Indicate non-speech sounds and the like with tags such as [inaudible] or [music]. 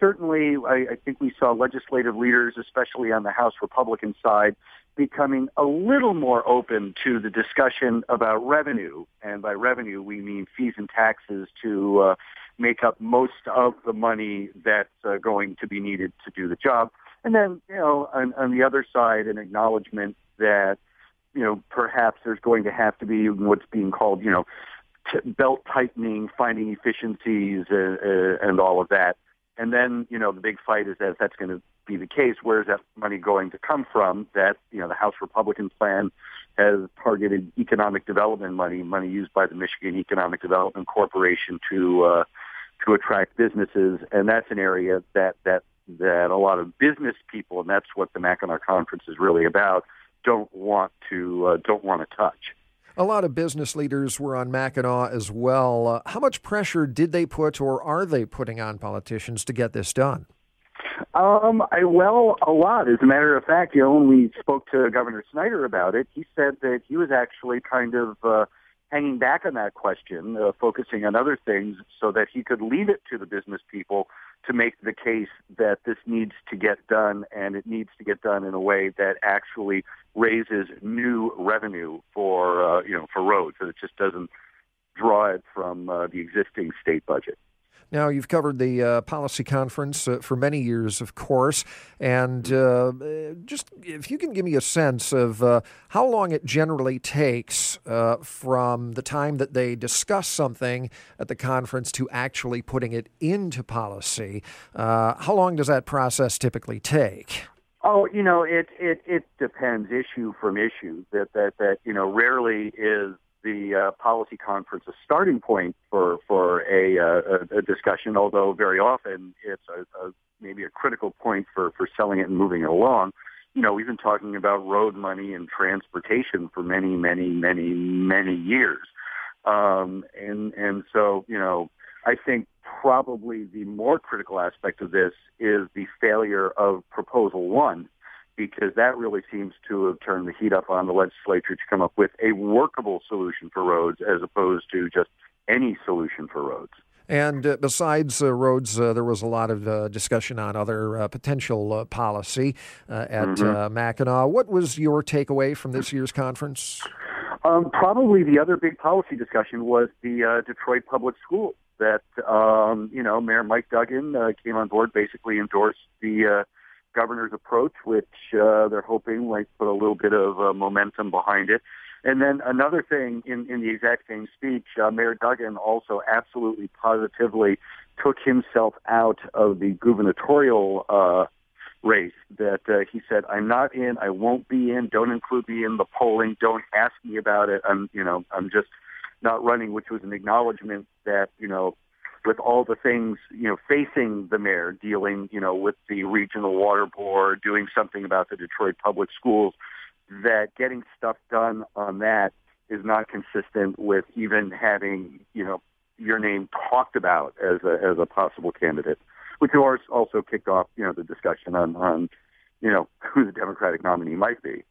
certainly, I, I think we saw legislative leaders, especially on the House Republican side, becoming a little more open to the discussion about revenue. And by revenue, we mean fees and taxes to uh, make up most of the money that's uh, going to be needed to do the job. And then, you know, on, on the other side, an acknowledgement that, you know, perhaps there's going to have to be what's being called, you know, belt tightening, finding efficiencies, uh, uh, and all of that. And then, you know, the big fight is that that's going to be the case. Where is that money going to come from? That, you know, the House Republican plan has targeted economic development money, money used by the Michigan Economic Development Corporation to uh, to attract businesses, and that's an area that that that a lot of business people, and that's what the Mackinac Conference is really about, don't want to uh, don't want to touch. A lot of business leaders were on Mackinac as well. Uh, how much pressure did they put, or are they putting on politicians to get this done? Um, I, well, a lot. As a matter of fact, you know, when we spoke to Governor Snyder about it, he said that he was actually kind of uh, hanging back on that question, uh, focusing on other things so that he could leave it to the business people to make the case that this needs to get done and it needs to get done in a way that actually raises new revenue for, uh, you know, for roads, that it just doesn't draw it from uh, the existing state budget. Now, you've covered the uh, policy conference uh, for many years, of course, and uh, just if you can give me a sense of uh, how long it generally takes uh, from the time that they discuss something at the conference to actually putting it into policy. Uh, how long does that process typically take? Oh, you know, it it it depends issue from issue. That that that you know, rarely is the uh, policy conference a starting point for for a, uh, a discussion, although very often it's a, a, maybe a critical point for for selling it and moving it along. You know, we've been talking about road money and transportation for many, many, many, many years, um, and and so you know, I think probably the more critical aspect of this is the failure of proposal one because that really seems to have turned the heat up on the legislature to come up with a workable solution for roads as opposed to just any solution for roads. And uh, besides uh, roads, uh, there was a lot of uh, discussion on other uh, potential uh, policy at mm-hmm. Mackinac. What was your takeaway from this year's conference? Um, probably the other big policy discussion was the Detroit public schools. That um, you know, Mayor Mike Duggan came on board, basically endorsed the governor's approach, which uh, they're hoping might put a little bit of uh, momentum behind it. And then another thing in, in the exact same speech, uh, Mayor Duggan also absolutely positively took himself out of the gubernatorial uh, race. That uh, he said, "I'm not in. I won't be in. Don't include me in the polling. Don't ask me about it. I'm, you know, I'm just not running." Which was an acknowledgement that you know with all the things, you know, facing the mayor, dealing, you know, with the regional water board, doing something about the Detroit public schools, that getting stuff done on that is not consistent with even having, you know, your name talked about as a, as a possible candidate, which of course also kicked off, you know, the discussion on, on, you know, [laughs] who the Democratic nominee might be.